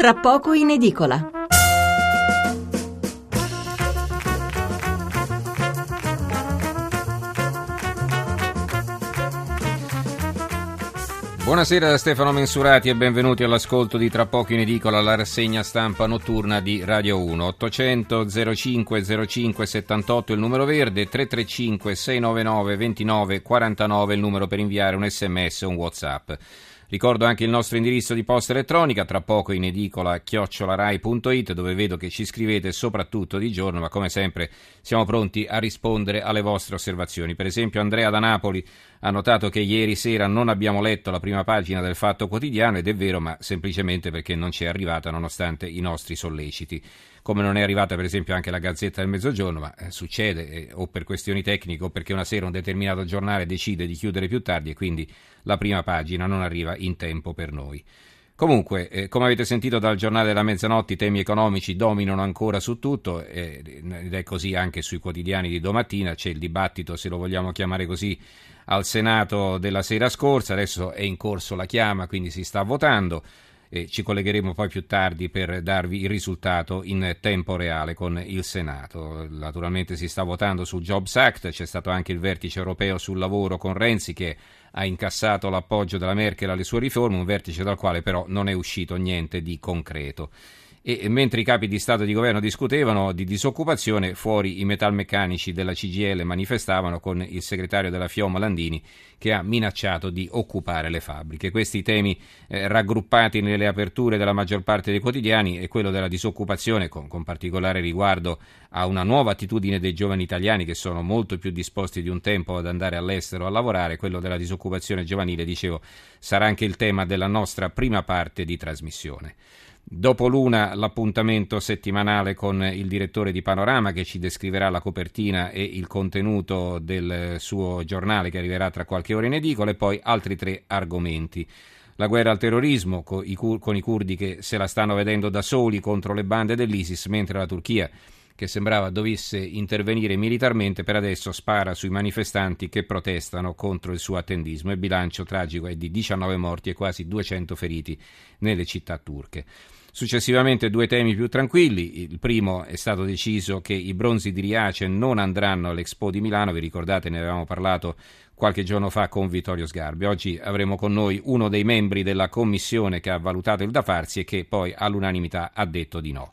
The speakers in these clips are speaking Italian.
tra poco in edicola. Buonasera da Stefano Mensurati e benvenuti all'ascolto di Tra poco in edicola la rassegna stampa notturna di Radio 1. 800 05 05 78 il numero verde, 335 699 29 49 il numero per inviare un sms o un whatsapp. Ricordo anche il nostro indirizzo di posta elettronica, tra poco in edicola chiocciolarai.it dove vedo che ci scrivete soprattutto di giorno, ma come sempre siamo pronti a rispondere alle vostre osservazioni. Per esempio Andrea da Napoli ha notato che ieri sera non abbiamo letto la prima pagina del Fatto Quotidiano ed è vero, ma semplicemente perché non ci è arrivata nonostante i nostri solleciti come non è arrivata per esempio anche la Gazzetta del Mezzogiorno, ma eh, succede eh, o per questioni tecniche o perché una sera un determinato giornale decide di chiudere più tardi e quindi la prima pagina non arriva in tempo per noi. Comunque, eh, come avete sentito dal giornale della mezzanotte, i temi economici dominano ancora su tutto eh, ed è così anche sui quotidiani di domattina. C'è il dibattito, se lo vogliamo chiamare così, al Senato della sera scorsa. Adesso è in corso la chiama, quindi si sta votando e ci collegheremo poi più tardi per darvi il risultato in tempo reale con il Senato. Naturalmente si sta votando sul Jobs Act, c'è stato anche il vertice europeo sul lavoro con Renzi che ha incassato l'appoggio della Merkel alle sue riforme, un vertice dal quale però non è uscito niente di concreto e mentre i capi di Stato e di governo discutevano di disoccupazione, fuori i metalmeccanici della CGL manifestavano con il segretario della FIOM Landini che ha minacciato di occupare le fabbriche. Questi temi eh, raggruppati nelle aperture della maggior parte dei quotidiani e quello della disoccupazione con, con particolare riguardo a una nuova attitudine dei giovani italiani che sono molto più disposti di un tempo ad andare all'estero a lavorare, quello della disoccupazione giovanile, dicevo, sarà anche il tema della nostra prima parte di trasmissione. Dopo l'una l'appuntamento settimanale con il direttore di Panorama che ci descriverà la copertina e il contenuto del suo giornale che arriverà tra qualche ora in edicola e poi altri tre argomenti. La guerra al terrorismo con i, curdi che se la stanno vedendo da soli contro le bande dell'ISIS mentre la Turchia che sembrava dovesse intervenire militarmente, per adesso spara sui manifestanti che protestano contro il suo attendismo. Il bilancio tragico è di 19 morti e quasi 200 feriti nelle città turche. Successivamente due temi più tranquilli. Il primo è stato deciso che i bronzi di Riace non andranno all'Expo di Milano, vi ricordate ne avevamo parlato qualche giorno fa con Vittorio Sgarbi. Oggi avremo con noi uno dei membri della commissione che ha valutato il da farsi e che poi all'unanimità ha detto di no.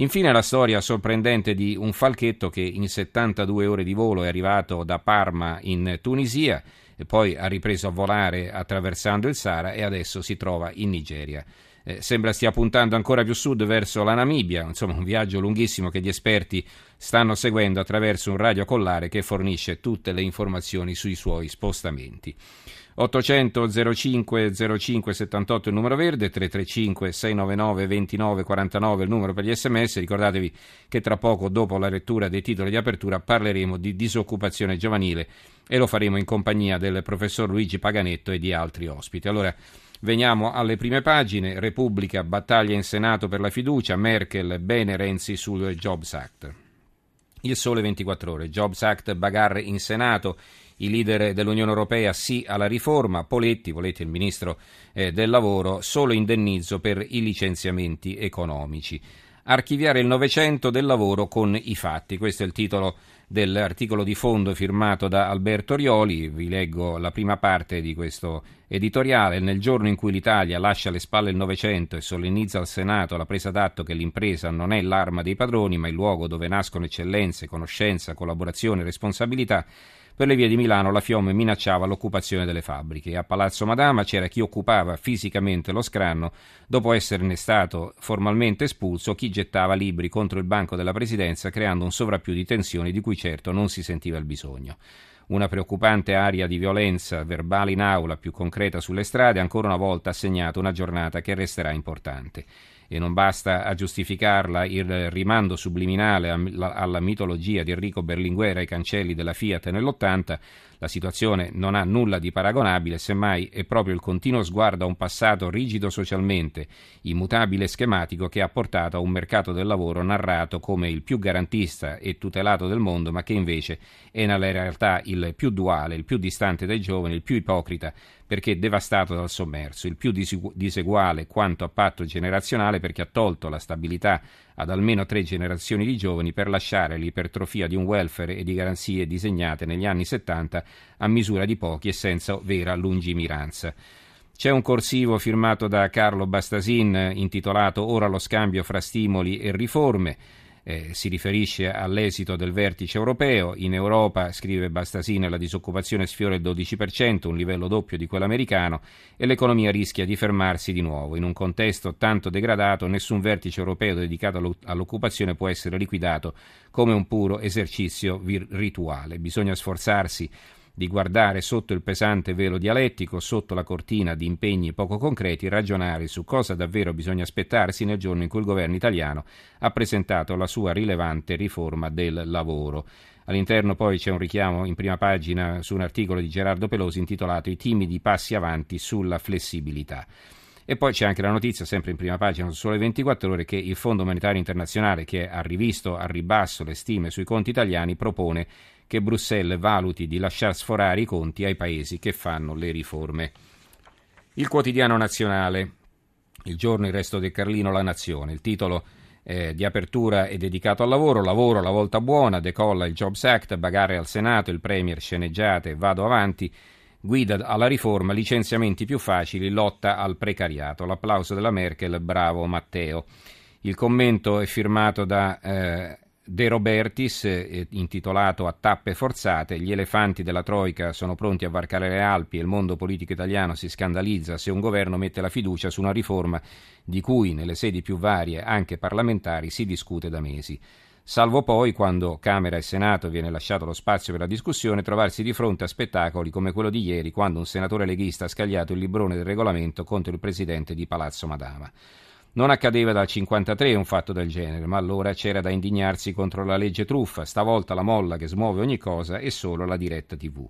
Infine la storia sorprendente di un falchetto che in 72 ore di volo è arrivato da Parma in Tunisia e poi ha ripreso a volare attraversando il Sahara e adesso si trova in Nigeria eh, sembra stia puntando ancora più sud verso la Namibia, insomma un viaggio lunghissimo che gli esperti stanno seguendo attraverso un radiocollare che fornisce tutte le informazioni sui suoi spostamenti. 800 05 05 78 il numero verde, 335 699 29 49 il numero per gli sms. Ricordatevi che tra poco, dopo la lettura dei titoli di apertura, parleremo di disoccupazione giovanile e lo faremo in compagnia del professor Luigi Paganetto e di altri ospiti. Allora, Veniamo alle prime pagine. Repubblica, battaglia in Senato per la fiducia, Merkel, bene Renzi sul Jobs Act. Il sole 24 ore, Jobs Act, bagarre in Senato, i leader dell'Unione Europea sì alla riforma, Poletti, Poletti il ministro eh, del lavoro, solo indennizzo per i licenziamenti economici. Archiviare il Novecento del lavoro con i fatti, questo è il titolo dell'articolo di fondo firmato da Alberto Rioli. Vi leggo la prima parte di questo editoriale. Nel giorno in cui l'Italia lascia alle spalle il Novecento e solennizza al Senato la presa d'atto che l'impresa non è l'arma dei padroni, ma il luogo dove nascono eccellenze, conoscenza, collaborazione e responsabilità, per le vie di Milano la Fiom minacciava l'occupazione delle fabbriche. A Palazzo Madama c'era chi occupava fisicamente lo scranno, dopo esserne stato formalmente espulso, chi gettava libri contro il banco della presidenza, creando un sovrappiù di tensioni di cui certo non si sentiva il bisogno. Una preoccupante aria di violenza verbale in aula, più concreta sulle strade, ancora una volta ha segnato una giornata che resterà importante e non basta a giustificarla il rimando subliminale alla mitologia di Enrico Berlinguer ai cancelli della Fiat nell'80, La situazione non ha nulla di paragonabile, semmai è proprio il continuo sguardo a un passato rigido socialmente, immutabile e schematico che ha portato a un mercato del lavoro narrato come il più garantista e tutelato del mondo, ma che invece è nella realtà il più duale, il più distante dai giovani, il più ipocrita perché devastato dal sommerso, il più diseguale quanto a patto generazionale perché ha tolto la stabilità ad almeno tre generazioni di giovani per lasciare l'ipertrofia di un welfare e di garanzie disegnate negli anni 70 a misura di pochi e senza vera lungimiranza. C'è un corsivo firmato da Carlo Bastasin intitolato Ora lo scambio fra stimoli e riforme eh, si riferisce all'esito del vertice europeo. In Europa, scrive Bastasine, la disoccupazione sfiora il 12%, un livello doppio di quello americano, e l'economia rischia di fermarsi di nuovo. In un contesto tanto degradato, nessun vertice europeo dedicato all'occupazione può essere liquidato come un puro esercizio rituale. Bisogna sforzarsi di guardare sotto il pesante velo dialettico, sotto la cortina di impegni poco concreti, ragionare su cosa davvero bisogna aspettarsi nel giorno in cui il governo italiano ha presentato la sua rilevante riforma del lavoro. All'interno poi c'è un richiamo in prima pagina su un articolo di Gerardo Pelosi intitolato I timidi passi avanti sulla flessibilità. E poi c'è anche la notizia, sempre in prima pagina su Sole 24 Ore, che il Fondo Monetario Internazionale, che ha rivisto a ribasso le stime sui conti italiani, propone che Bruxelles valuti di lasciar sforare i conti ai paesi che fanno le riforme. Il quotidiano nazionale, il giorno il resto del Carlino, la nazione, il titolo eh, di apertura è dedicato al lavoro, lavoro la volta buona, decolla il Jobs Act, bagare al Senato, il Premier sceneggiate, vado avanti, guida alla riforma, licenziamenti più facili, lotta al precariato. L'applauso della Merkel, bravo Matteo. Il commento è firmato da eh, De Robertis, eh, intitolato A tappe forzate, gli elefanti della Troica sono pronti a varcare le Alpi e il mondo politico italiano si scandalizza se un governo mette la fiducia su una riforma di cui nelle sedi più varie, anche parlamentari, si discute da mesi. Salvo poi, quando Camera e Senato viene lasciato lo spazio per la discussione, trovarsi di fronte a spettacoli come quello di ieri, quando un senatore leghista ha scagliato il librone del regolamento contro il presidente di Palazzo Madama. Non accadeva dal 1953 un fatto del genere, ma allora c'era da indignarsi contro la legge truffa, stavolta la molla che smuove ogni cosa è solo la diretta TV.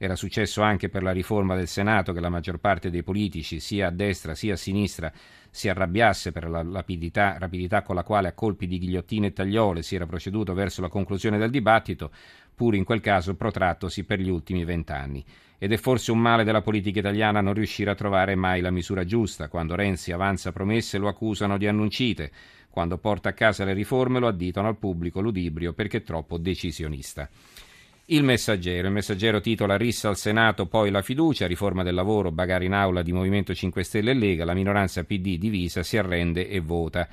Era successo anche per la riforma del Senato che la maggior parte dei politici, sia a destra sia a sinistra, si arrabbiasse per la rapidità, rapidità, con la quale a colpi di ghigliottine e tagliole si era proceduto verso la conclusione del dibattito, pur in quel caso protrattosi per gli ultimi vent'anni ed è forse un male della politica italiana non riuscire a trovare mai la misura giusta. Quando Renzi avanza promesse lo accusano di annuncite, quando porta a casa le riforme lo additano al pubblico ludibrio perché troppo decisionista. Il messaggero. Il messaggero titola Rissa al Senato, poi la fiducia, riforma del lavoro, bagare in aula di Movimento 5 Stelle e Lega, la minoranza PD divisa si arrende e vota.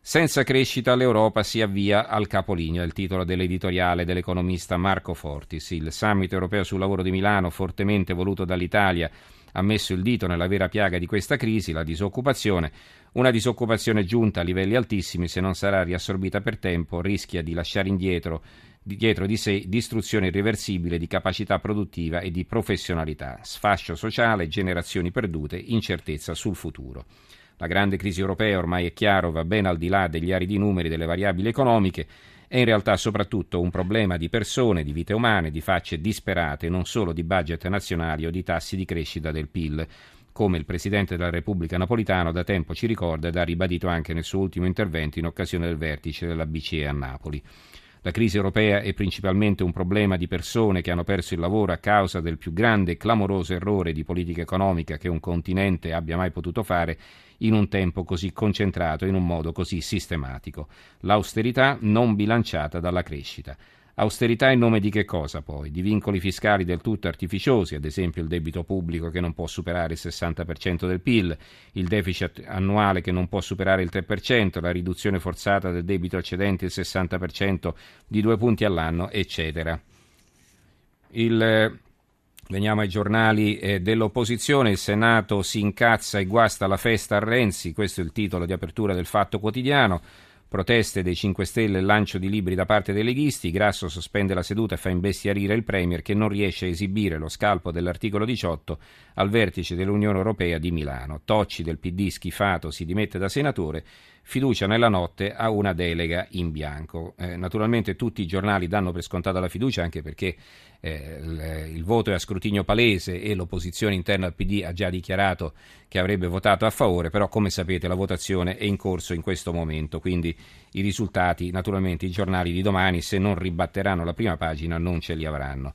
Senza crescita l'Europa si avvia al capolinea, il titolo dell'editoriale dell'economista Marco Fortis. Il summit europeo sul lavoro di Milano, fortemente voluto dall'Italia, ha messo il dito nella vera piaga di questa crisi, la disoccupazione. Una disoccupazione giunta a livelli altissimi, se non sarà riassorbita per tempo, rischia di lasciare indietro dietro di sé distruzione irreversibile di capacità produttiva e di professionalità, sfascio sociale, generazioni perdute, incertezza sul futuro. La grande crisi europea, ormai è chiaro, va ben al di là degli aridi numeri delle variabili economiche, è in realtà soprattutto un problema di persone, di vite umane, di facce disperate, non solo di budget nazionali o di tassi di crescita del PIL, come il Presidente della Repubblica Napolitano da tempo ci ricorda ed ha ribadito anche nel suo ultimo intervento in occasione del vertice della BCE a Napoli. La crisi europea è principalmente un problema di persone che hanno perso il lavoro a causa del più grande e clamoroso errore di politica economica che un continente abbia mai potuto fare in un tempo così concentrato e in un modo così sistematico. L'austerità non bilanciata dalla crescita. Austerità in nome di che cosa poi? Di vincoli fiscali del tutto artificiosi, ad esempio il debito pubblico che non può superare il 60% del PIL, il deficit annuale che non può superare il 3%, la riduzione forzata del debito eccedente il 60% di due punti all'anno, eccetera. Il, veniamo ai giornali eh, dell'opposizione, il Senato si incazza e guasta la festa a Renzi, questo è il titolo di apertura del Fatto Quotidiano Proteste dei 5 Stelle e lancio di libri da parte dei leghisti. Grasso sospende la seduta e fa imbestialire il Premier che non riesce a esibire lo scalpo dell'articolo 18 al vertice dell'Unione Europea di Milano. Tocci del PD schifato si dimette da senatore. Fiducia nella notte a una delega in bianco. Eh, naturalmente tutti i giornali danno per scontata la fiducia anche perché eh, il, il, voto è a scrutinio palese e l'opposizione interna al PD ha già dichiarato che avrebbe votato a favore, però come sapete la votazione è in corso in questo momento, quindi i risultati naturalmente i giornali di domani se non ribatteranno la prima pagina non ce li avranno.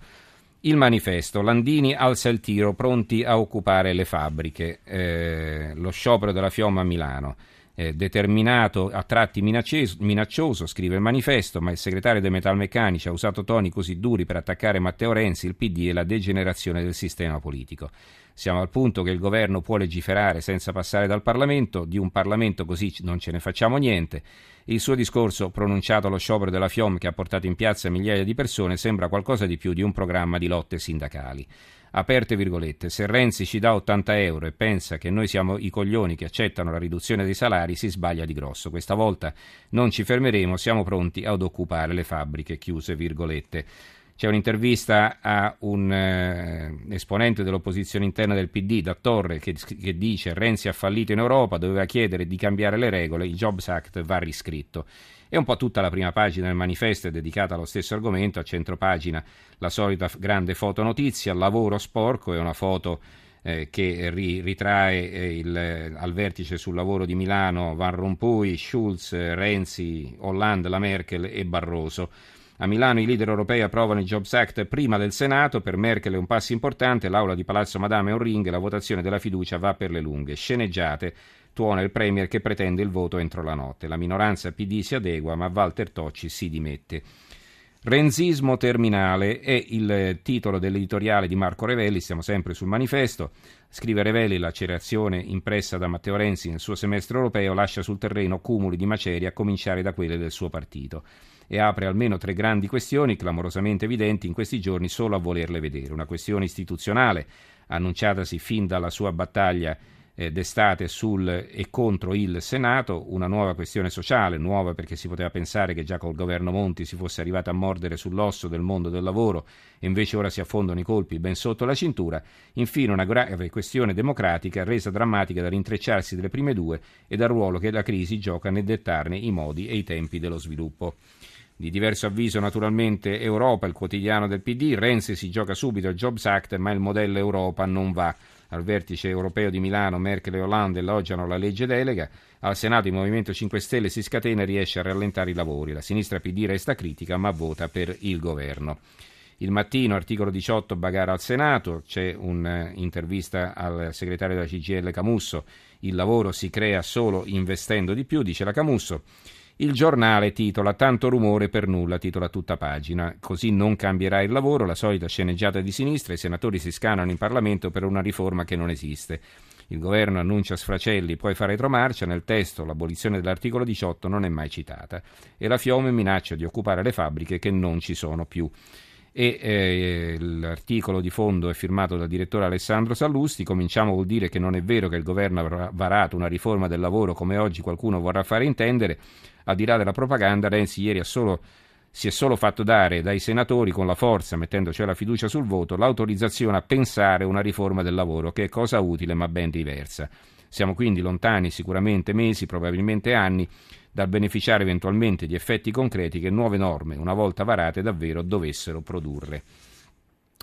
Il manifesto, Landini alza il tiro, pronti a occupare le fabbriche, eh, lo sciopero della Fiomma a Milano eh, determinato, a tratti minaccioso, scrive il manifesto, ma il segretario dei metalmeccanici ha usato toni così duri per attaccare Matteo Renzi, il PD e la degenerazione del sistema politico. Siamo al punto che il governo può legiferare senza passare dal Parlamento, di un Parlamento così non ce ne facciamo niente. Il suo discorso, pronunciato allo sciopero della FIOM che ha portato in piazza migliaia di persone, sembra qualcosa di più di un programma di lotte sindacali aperte virgolette, se Renzi ci dà 80 euro e pensa che noi siamo i coglioni che accettano la riduzione dei salari, si sbaglia di grosso. Questa volta non ci fermeremo, siamo pronti ad occupare le fabbriche, chiuse virgolette. C'è un'intervista a un eh, esponente dell'opposizione interna del PD, da Torre, che, che dice Renzi ha fallito in Europa, doveva chiedere di cambiare le regole, il Jobs Act va riscritto. E un po' tutta la prima pagina del manifesto è dedicata allo stesso argomento, a centropagina la solita grande foto notizia, lavoro sporco, è una foto eh, che ri, ritrae eh, il, al vertice sul lavoro di Milano Van Rompuy, Schulz, Renzi, Hollande, la Merkel e Barroso. A Milano i leader europei approvano il Jobs Act prima del Senato, per Merkel è un passo importante, l'aula di Palazzo Madame è un ring, la votazione della fiducia va per le lunghe. Sceneggiate, tuona il Premier che pretende il voto entro la notte. La minoranza PD si adegua, ma Walter Tocci si dimette. Renzismo terminale è il titolo dell'editoriale di Marco Revelli, siamo sempre sul manifesto. Scrive Revelli, l'accelerazione impressa da Matteo Renzi nel suo semestre europeo lascia sul terreno cumuli di macerie a cominciare da quelle del suo partito e apre almeno tre grandi questioni clamorosamente evidenti in questi giorni solo a volerle vedere. Una questione istituzionale, annunciatasi fin dalla sua battaglia eh, d'estate sul e contro il Senato, una nuova questione sociale, nuova perché si poteva pensare che già col governo Monti si fosse arrivato a mordere sull'osso del mondo del lavoro e invece ora si affondano i colpi ben sotto la cintura, infine una grave questione democratica resa drammatica dall'intrecciarsi delle prime due e dal ruolo che la crisi gioca nel dettarne i modi e i tempi dello sviluppo. Di diverso avviso naturalmente Europa, il quotidiano del PD, Renzi si gioca subito il Jobs Act, ma il modello Europa non va. Al vertice europeo di Milano Merkel e Hollande elogiano la legge delega, al Senato il Movimento 5 Stelle si scatena e riesce a rallentare i lavori. La sinistra PD resta critica ma vota per il governo. Il mattino, articolo 18, Bagara al Senato, c'è un'intervista al segretario della CGL Camusso, il lavoro si crea solo investendo di più, dice la Camusso. Il giornale titola Tanto rumore per nulla, titola tutta pagina. Così non cambierà il lavoro, la solita sceneggiata di sinistra, i senatori si scanano in Parlamento per una riforma che non esiste. Il governo annuncia sfracelli, poi fa retromarcia, nel testo l'abolizione dell'articolo 18 non è mai citata e la Fiome minaccia di occupare le fabbriche che non ci sono più e eh, l'articolo di fondo è firmato dal direttore Alessandro Sallusti. Cominciamo vuol dire che non è vero che il governo avrà varato una riforma del lavoro come oggi qualcuno vorrà fare intendere. Al di là della propaganda, Renzi ieri solo, si è solo fatto dare dai senatori con la forza, mettendo cioè la fiducia sul voto, l'autorizzazione a pensare una riforma del lavoro, che è cosa utile ma ben diversa. Siamo quindi lontani sicuramente mesi, probabilmente anni, dal beneficiare eventualmente di effetti concreti che nuove norme, una volta varate, davvero dovessero produrre.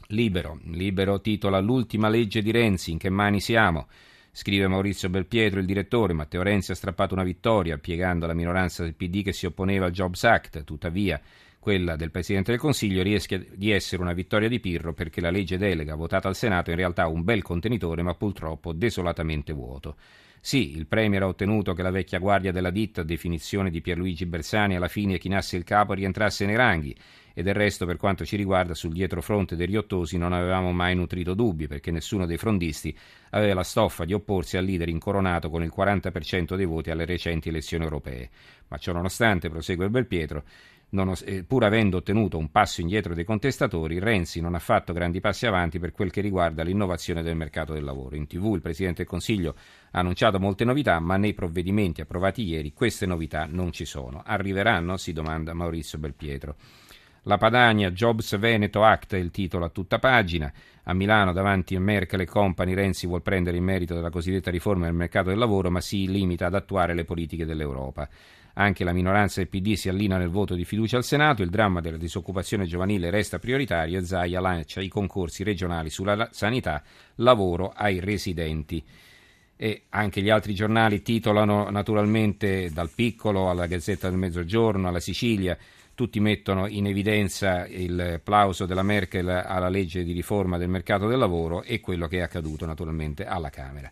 Libero, libero titola L'ultima legge di Renzi, in che mani siamo? Scrive Maurizio Belpietro, il direttore. Matteo Renzi ha strappato una vittoria, piegando la minoranza del PD che si opponeva al Jobs Act. Tuttavia, quella del Presidente del Consiglio rischia di essere una vittoria di Pirro perché la legge delega votata al Senato in realtà un bel contenitore, ma purtroppo desolatamente vuoto. Sì, il Premier ha ottenuto che la vecchia guardia della ditta, definizione di Pierluigi Bersani, alla fine chinasse il capo e rientrasse nei ranghi. E del resto, per quanto ci riguarda, sul dietrofronte dei riottosi non avevamo mai nutrito dubbi, perché nessuno dei frondisti aveva la stoffa di opporsi al leader incoronato con il 40% dei voti alle recenti elezioni europee. Ma ciò nonostante, prosegue Belpietro, pur avendo ottenuto un passo indietro dei contestatori, Renzi non ha fatto grandi passi avanti per quel che riguarda l'innovazione del mercato del lavoro. In tv il Presidente del Consiglio ha annunciato molte novità, ma nei provvedimenti approvati ieri queste novità non ci sono. Arriveranno? si domanda Maurizio Belpietro. La Padania, Jobs Veneto Act è il titolo a tutta pagina. A Milano, davanti a Merkel e Company, Renzi vuol prendere il merito della cosiddetta riforma del mercato del lavoro, ma si limita ad attuare le politiche dell'Europa. Anche la minoranza del PD si allina nel voto di fiducia al Senato. Il dramma della disoccupazione giovanile resta prioritario e Zaia lancia i concorsi regionali sulla sanità, lavoro ai residenti. E anche gli altri giornali titolano naturalmente dal piccolo alla Gazzetta del Mezzogiorno, alla Sicilia, tutti mettono in evidenza il plauso della Merkel alla legge di riforma del mercato del lavoro e quello che è accaduto naturalmente alla Camera.